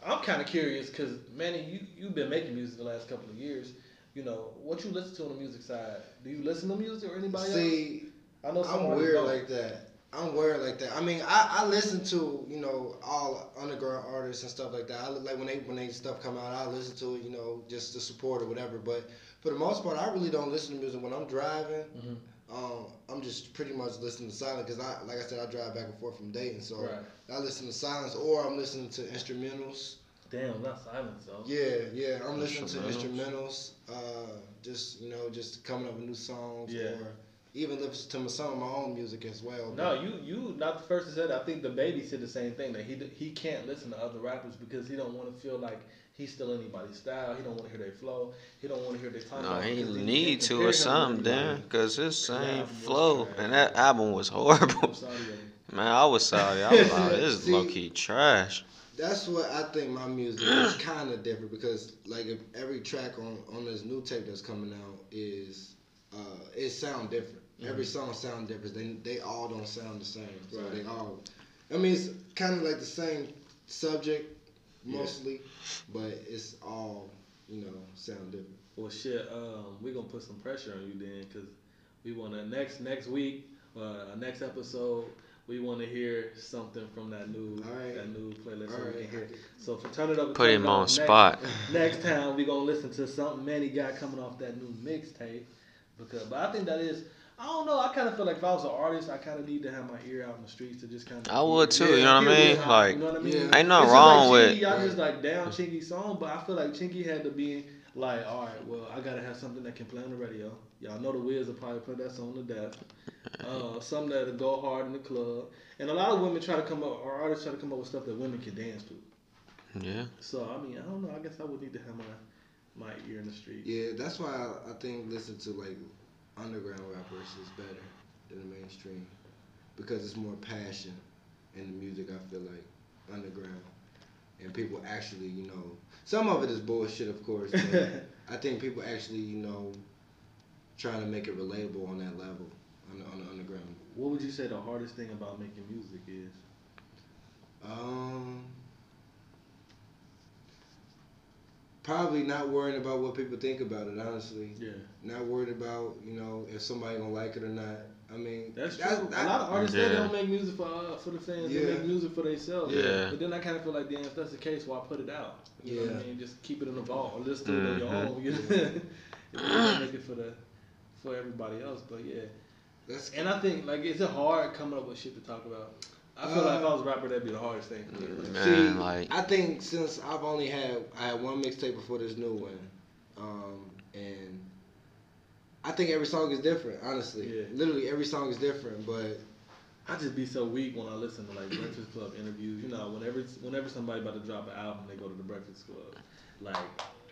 I'm kind of curious because Manny, you you've been making music the last couple of years. You know what you listen to on the music side. Do you listen to music or anybody else? See, I know some I'm weird like that. I'm weird like that. I mean, I, I listen to you know all underground artists and stuff like that. I like when they when they stuff come out, I listen to it, you know, just to support or whatever. But for the most part, I really don't listen to music when I'm driving. Mhm. Um, I'm just pretty much listening to silence because I like I said I drive back and forth from Dayton, so Right. I listen to silence or I'm listening to instrumentals. Damn, not silence though. Yeah, yeah, I'm listening to Instrumentals. instrumentals. Uh, just you know, just coming up with new songs Yeah. or even listen to my- some of my own music as well. No, you you not the first to say that. I think DaBaby said the same thing that he he can't listen to other rappers because he don't want to feel like he's still anybody's style. He don't want to hear their flow. He don't want to hear their time. No, he need can't to or something, anybody. then, cause his same album flow trash. and that album was horrible. Sorry, baby. Man, I was sorry. I was *laughs* like, this is low key trash. That's what I think my music is *clears throat* kind of different because like if every track on on this new tape that's coming out is uh it sound different. Every song sound different. They they all don't sound the same. So Right. they all. I mean, it's kind of like the same subject mostly, but it's all you know sound different. Well, shit. Um, we gonna put some pressure on you then, cause we wanna next next week, uh, next episode. We want to hear something from that new Alright. that new playlist so we can hear. So for turn it up, Put him on next- spot. Next time we gonna listen to something Manny got coming off that new mixtape. Because, but I think that is. I don't know. I kind of feel like if I was an artist, I kind of need to have my ear out in the streets to just kind of. I would too, you know what I mean? Like, you know what I mean? Yeah. Ain't nothing It's wrong like with. Chingy, Y'all just like down Chingy's song, but I feel like Chingy had to be like, all right, well, I gotta have something that can play on the radio. Y'all know the Wiz will probably play that song to death. *laughs* Uh, something that'll go hard in the club, and a lot of women try to come up, or artists try to come up with stuff that women can dance to. Yeah. So I mean, I don't know. I guess I would need to have my my ear in the street. Yeah, that's why I, I think listen to like underground rappers is better than the mainstream because it's more passion in the music. I feel like underground and people actually, you know, some of it is bullshit, of course. But *laughs* I think people actually, you know, trying to make it relatable on that level on the, on the underground. What would you say the hardest thing about making music is? Um, probably not worrying about what people think about it. Honestly, Yeah, not worried about you know if somebody gonna like it or not. I mean, that's true. that- that- a lot of artists say they don't make music for uh, for the fans. Yeah. They make music for themselves. Yeah. But then I kind of feel like, damn, if that's the case, why put it out? You know what I mean? Just keep it in the vault or listen to it on your Mhm. own. You know? *laughs* if you don't make it for the for everybody else, but yeah. That's And I think like it's hard coming up with shit to talk about. I feel like if I was a rapper, that'd be the hardest thing. For me. Like, Man, See, like, I think since I've only had I had one mixtape before this new one, Um, and I think every song is different. Honestly, Yeah. literally every song is different. But I just be so weak when I listen to like Breakfast Club interviews. You know, whenever whenever somebody about to drop an album, they go to the Breakfast Club, like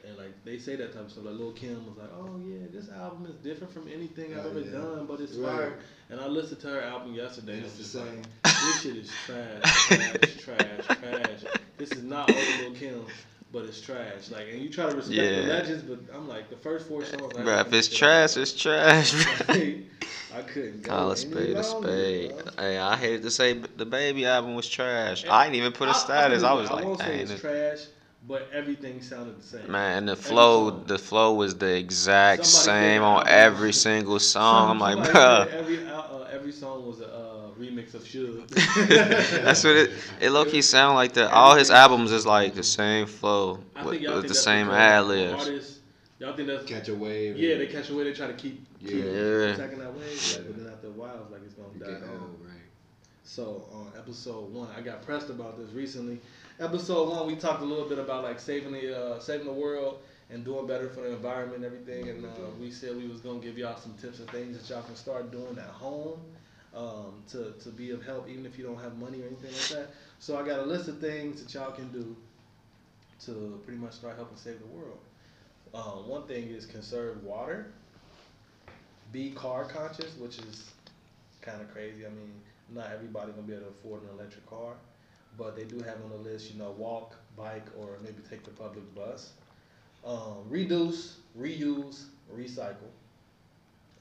and like they say that type of stuff. Like Lil Kim was like, "Oh yeah, this album is different from anything I've Oh, ever yeah. done, but it's Right. fire." And I listened to her album yesterday. and It's the just same. Like, this shit is trash, trash, trash, trash. This is not old Lil Kim. But it's trash. Like, and you try to respect the Yeah. legends, but I'm like, the first four songs. I Bro, if it's trash, it's trash. *laughs* I couldn't go. Call a spade a spade. Hey, I hated to say DaBaby album was trash. I didn't even put a status. I, was like, won't say it's this- trash, but everything sounded the same. man. And the Every flow, song. the flow was the exact Somebody same on every *laughs* single song. I'm like, bro. Every uh, every song was a uh, remix of Suge. *laughs* That's what it. It low key sound like that. All his albums is like the same flow with, with the same ad libs. artists- Y'all think that's catch a wave. yeah? They catch a wave. They try to keep keep Yeah. attacking that wave, like, but then after a while, it's like it's gonna You die get down. right? So on episode one, I got pressed about this recently. Episode one, we talked a little bit about like saving the uh, saving the world and doing better for the environment and everything. And uh, we said we was gonna give y'all some tips and things that y'all can start doing at home um, to to be of help, even if you don't have money or anything like that. So I got a list of things that y'all can do to pretty much start helping save the world. Um, one thing is conserve water. Be car conscious, which is kind of crazy. I mean, not everybody gonna be able to afford an electric car, but they do have on the list, you know, walk, bike, or maybe take the public bus. Um, reduce, reuse, recycle.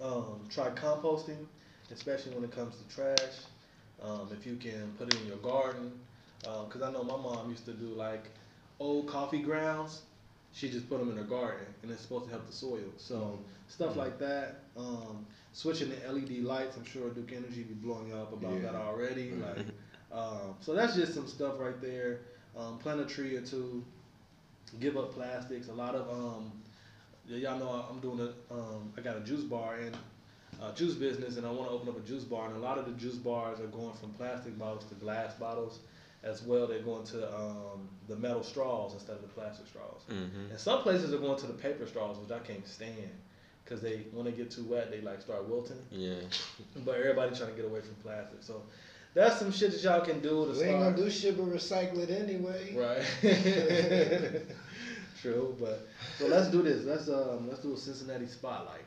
Um, try composting, especially when it comes to trash. Um, if you can put it in your garden, because I know my mom used to do like old coffee grounds. She just put them in her garden, and it's supposed to help the soil. So stuff like that. Um, switching to LED lights. I'm sure Duke Energy be blowing you up about Yeah. that already. Like, um, so that's just some stuff right there. Um, plant a tree or two. Give up plastics. A lot of um, y'all know I'm doing a um, I got a juice bar and uh, juice business, and I want to open up a juice bar. And a lot of the juice bars are going from plastic bottles to glass bottles, as well. They're going to um, the metal straws instead of the plastic straws. Mhm. And some places are going to the paper straws, which I can't stand, because they when they get too wet, they like start wilting. Yeah. *laughs* But everybody trying to get away from plastic, so that's some shit that y'all can do to We start. ain't gonna do shit but recycle it anyway. Right. *laughs* True, but so let's do this. Let's um let's do a Cincinnati spotlight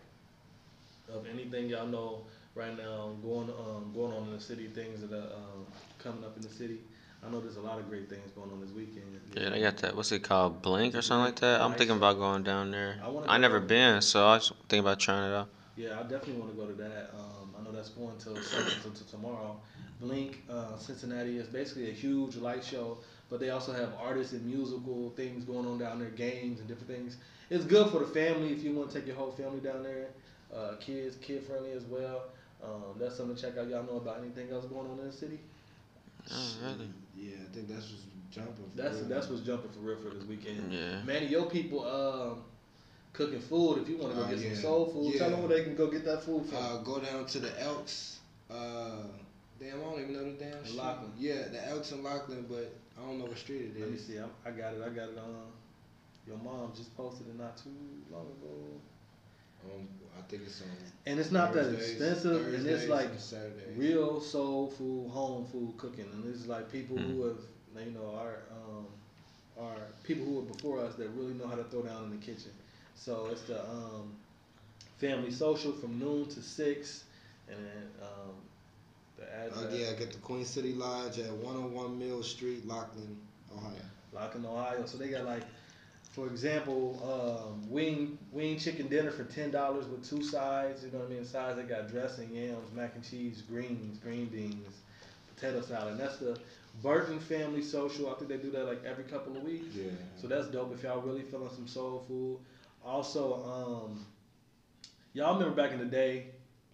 of anything y'all know right now going um going on in the city, things that are um, coming up in the city. I know there's a lot of great things going on this weekend. Yeah, they got that. What's it called? Blink or something like that. I'm thinking about going down there. I I never been, so I was thinking about trying it out. Yeah, I definitely want to go to that. Um, I know that's going till to tomorrow. Blink, uh, Cincinnati is basically a huge light show, but they also have artists and musical things going on down there, games and different things. It's good for the family if you want to take your whole family down there. Uh, kids, kid friendly as well. Um, that's something to check out. Y'all know about anything else going on in the city? Oh, really? Yeah, I think that's what's jumping. for That's real. that's what's jumping for real for this weekend. Yeah. Manny, your people um, cooking food. If you want to go Uh, get yeah. some soul food, tell them where they can go get that food from. Uh, go down to the Elks. Uh, damn, I don't even know the damn In street. Lockland. Yeah, the Elks in Lockland, but I don't know what street it is. Let me see. I, I got it. I got it on. Your mom just posted it not too long ago. Um, I think it's on. And it's not that Thursdays- expensive, and it's like and real soul food, home food cooking, and it's like people who Mm. have, you know, are um, are people who were before us that really know how to throw down in the kitchen. So it's the um, family social from noon to six, and then um, the address. Uh, yeah, I get the Queen City Lodge at 101 Mill Street, Lockland, Ohio. Lockland, Ohio. So they got like, for example, um, wing wing chicken dinner for ten dollars with two sides. You know what I mean? Sides they got dressing, yams, mac and cheese, greens, green beans, potato salad. And that's the Burton Family Social. I think they do that like every couple of weeks. Yeah. So that's dope if y'all really feeling some soul food. Also, um, y'all remember back in the day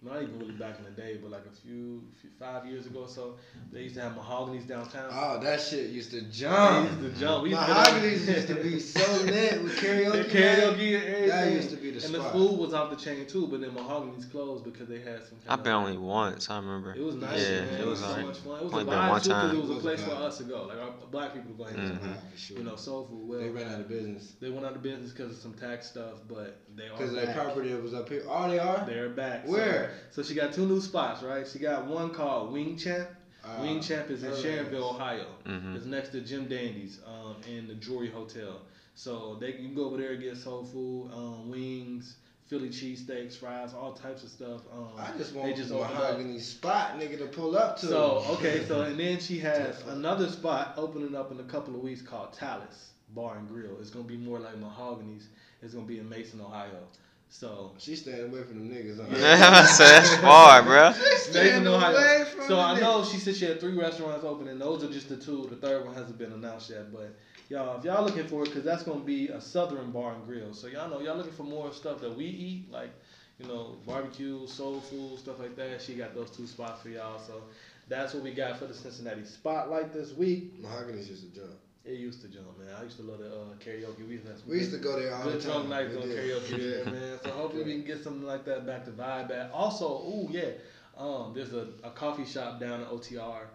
not even really back in the day, but like a few, few five years ago or so, they used to have mahoganies downtown. Oh, that shit used to jump. They used to jump. We used to Mahogany's used to be so *laughs* lit with karaoke. The karaoke night. and everything. That used to be the and spot. the food was off the chain too, but then Mahogany's closed because they had some. I've been only once. I remember. It was nice. Yeah, man. it was so alright. much fun. It was Only a been vibe one too time. it was a It was a place for us to go. Like our black people go ahead and Mhm. For sure. you know soul food. Well, they ran out of business They went out of business because of some tax stuff, but they are because back. that property was up here. Oh, they are. They're back. So- Where? So, she got two new spots, right? She got one called Wing Champ. Uh, Wing Champ is in heard Sharonville, this. Ohio. Mhm. It's next to Jim Dandy's um, in the Drury Hotel. So they can go over there and get soul food, um, wings, Philly cheesesteaks, fries, all types of stuff. Um, I just they want just a opened up. mahogany spot, nigga, to pull up to. So okay, so and then she has another spot opening up in a couple of weeks called Talus Bar and Grill. It's gonna be more like Mahogany's. It's gonna be in Mason, Ohio. So She's staying away from them niggas. Huh? Yeah, so *laughs* that's far, bro. Mason, Ohio. away from So I the know she said she had three restaurants open, and those are just the two. The third one hasn't been announced yet, but y'all, if y'all looking for it, because that's gonna be a Southern bar and grill. So y'all know y'all looking for more stuff that we eat, like you know barbecue, soul food, stuff like that. She got those two spots for y'all. So that's what we got for the Cincinnati Spotlight this week. Mahogany's just a jump. It used to jump, man. I used to love the uh, karaoke. We used to, have some We used to go there all good the time. drunk nights on karaoke there, man. So hopefully we can get something like that back to vibe at. Also, ooh yeah, um, there's a, a coffee shop down in OTR,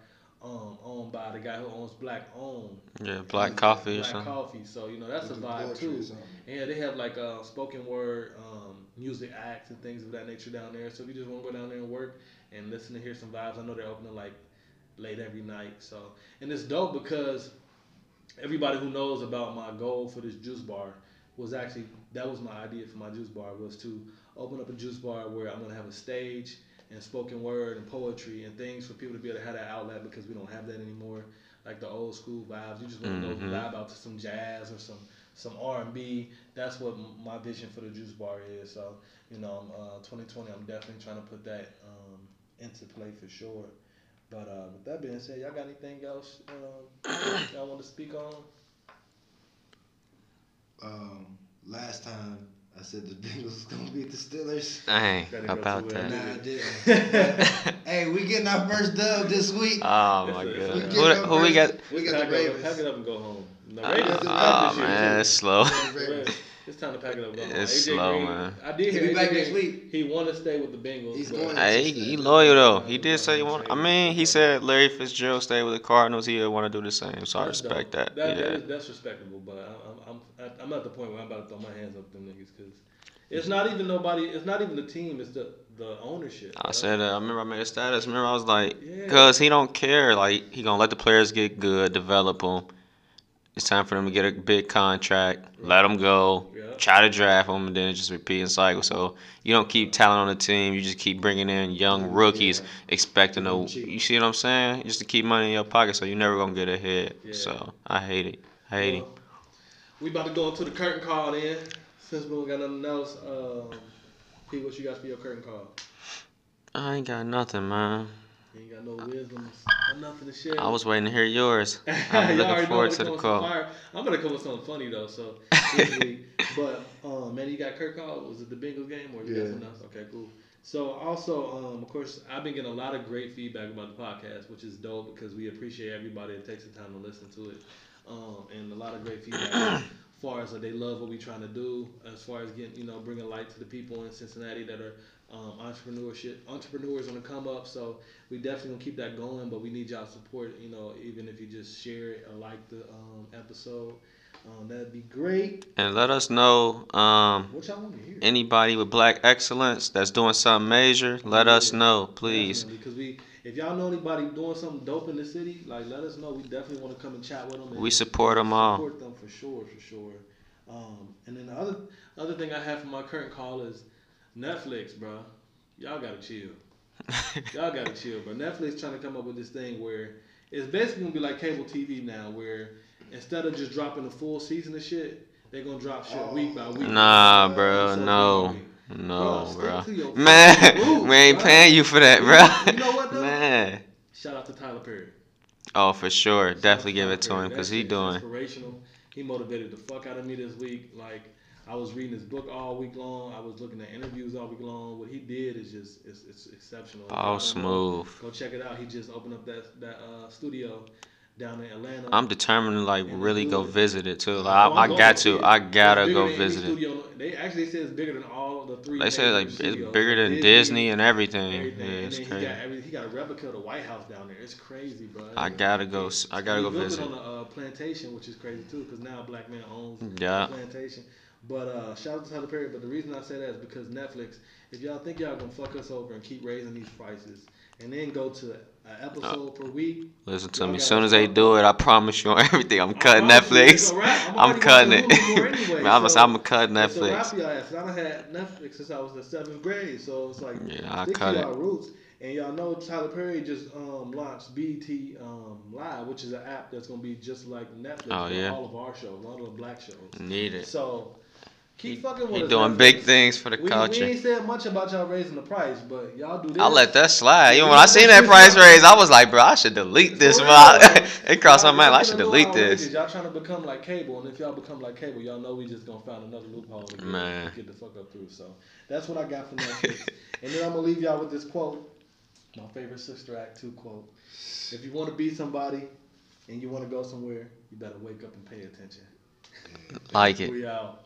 um, owned by the guy who owns Black Own. Yeah, black coffee or Black something. coffee. So you know that's a vibe too. Yeah, they have like uh, spoken word, um, music acts and things of that nature down there. So if you just want to go down there and work and listen to hear some vibes, I know they're opening like late every night. So and it's dope because everybody who knows about my goal for this juice bar was actually that was my idea for my juice bar was to open up a juice bar where I'm gonna have a stage and spoken word and poetry and things for people to be able to have that outlet because we don't have that anymore. Like the old school vibes, you just want to Mhm. go vibe out to some jazz or some some R and B. That's what m- my vision for the juice bar is. So you know, uh, 2020, I'm definitely trying to put that um, into play for sure. But uh, with that being said, y'all got anything else um, *coughs* y'all want to speak on? Um, last time I said the Bengals was gonna beat the Steelers. I ain't about that. Nah, I didn't. *laughs* hey, we getting our first dub this week. Oh my It's god. Who, who we got? We got pack, the it Ravens. pack it up and go home. The Uh, Ravens is oh back this year, man, too. it's slow. It's time to pack it up and go home. It's AJ slow, Green, man. I did He'll hear be back AJ next week. He want to stay with the Bengals. He's going Hey, he, he loyal though. He did say he want. I mean, he said Larry Fitzgerald stay with the Cardinals. He want to do the same. So I respect dope. that. That, Yeah. that is, that's respectable, but I, I'm, I'm, I'm at the point where I'm about to throw my hands up them niggas because it's not even nobody. It's not even the team. It's the the ownership. I bro. said that. I remember I made a status. Remember I was like, Yeah. cause he don't care. Like he gonna let the players get good, develop them. It's time for them to get a big contract. Let them go. Yeah. Try to draft them, and then just repeat and cycle. So you don't keep talent on the team. You just keep bringing in young rookies, expecting to. You see what I'm saying? Just to keep money in your pocket, so you're never gonna get ahead. Yeah. So I hate it. I hate it. Well, We about to go into the curtain call then. Since we don't got nothing else, um, Pete, what you got for your curtain call? I ain't got nothing, man. You ain't got no wisdom or nothing to share. I was waiting to hear yours. *laughs* I'm looking forward I'm to the gonna come with some call. fire. I'm gonna come with something funny though. So, *laughs* but um, man, you got Kirk call. Was it the Bengals game or you got Yeah. something else? Okay, cool. So also, um, of course, I've been getting a lot of great feedback about the podcast, which is dope because we appreciate everybody that takes the time to listen to it, um, and a lot of great feedback. as far as that they love what we're trying to do, as far as getting you know bringing light to the people in Cincinnati that are um, entrepreneurship entrepreneurs on the come up. So we definitely gonna keep that going, but we need y'all support. You know, even if you just share it or like the um, episode, um, that'd be great. And let us know um, What y'all want to hear? anybody with black excellence that's doing something major. Let us know, please. Because we, if y'all know anybody doing something dope in the city, like let us know. We definitely want to come and chat with them. And We them all. Support them for sure, for sure. Um, and then the other other thing I have for my current call is Netflix, bro. Y'all gotta chill. *laughs* Y'all gotta chill, bro. Netflix trying to come up with this thing where it's basically gonna be like cable TV now, where instead of just dropping a full season of shit, they're gonna drop shit week by week. Nah, bro, no. No, stick bro. Man, *laughs* we ain't bro. paying you for that, bro. You know what, though? Man. Shout out to Tyler Perry. Oh, for sure. Definitely give it to Perry. him because he doing. inspirational. He motivated the fuck out of me this week. Like I was reading his book all week long. I was looking at interviews all week long. What he did is just it's, it's exceptional. Oh, smooth. Go, go check it out. He just opened up that that uh, studio down in Atlanta. I'm determined to like really go visit it too. Like, Oh, I, I got to. I gotta go visit it. studio. They actually say it's bigger than all the three. They say major like it's bigger than Disney and everything. everything. Yeah, and it's then he got every, he got a replica of the White House down there. It's crazy, bro. I gotta go. I gotta go visit. it on a uh, plantation, which is crazy too, because now a black man owns Yeah. the plantation. But uh, shout out to Tyler Perry. But the reason I say that is because Netflix. If y'all think y'all gonna fuck us over and keep raising these prices, and then go to an episode per week, Listen to me. As soon as they do it, I promise you on *laughs* everything. I'm cutting Netflix. it's a wrap. I'm I'm cutting it. Anyway, *laughs* Man, I'm so I'm gonna cut It's a wrap Netflix. y'all ass. I had Netflix since I was in seventh grade, so it's like Yeah, I cut it. roots. And y'all know Tyler Perry just um, launched BT um, Live, which is an app that's gonna be just like Netflix Oh, for yeah. all of our shows, all of the black shows. Need it. So keep fucking with He us, doing big things for the we, We ain't said much about y'all raising the price, but y'all do this. I let that slide. Even when I seen that that *laughs* price raise, I was like, bro, I should delete this. *laughs* It crossed my mind. I should delete this. Y'all trying to become like cable, and if y'all become like cable, y'all know we just gonna find another loophole to Man. to get the fuck up through. So that's what I got from Netflix. *laughs* and then I'm gonna leave y'all with this quote, my favorite Sister Act two quote. If you want to be somebody and you want to go somewhere, you better wake up and pay attention. Like it. We out.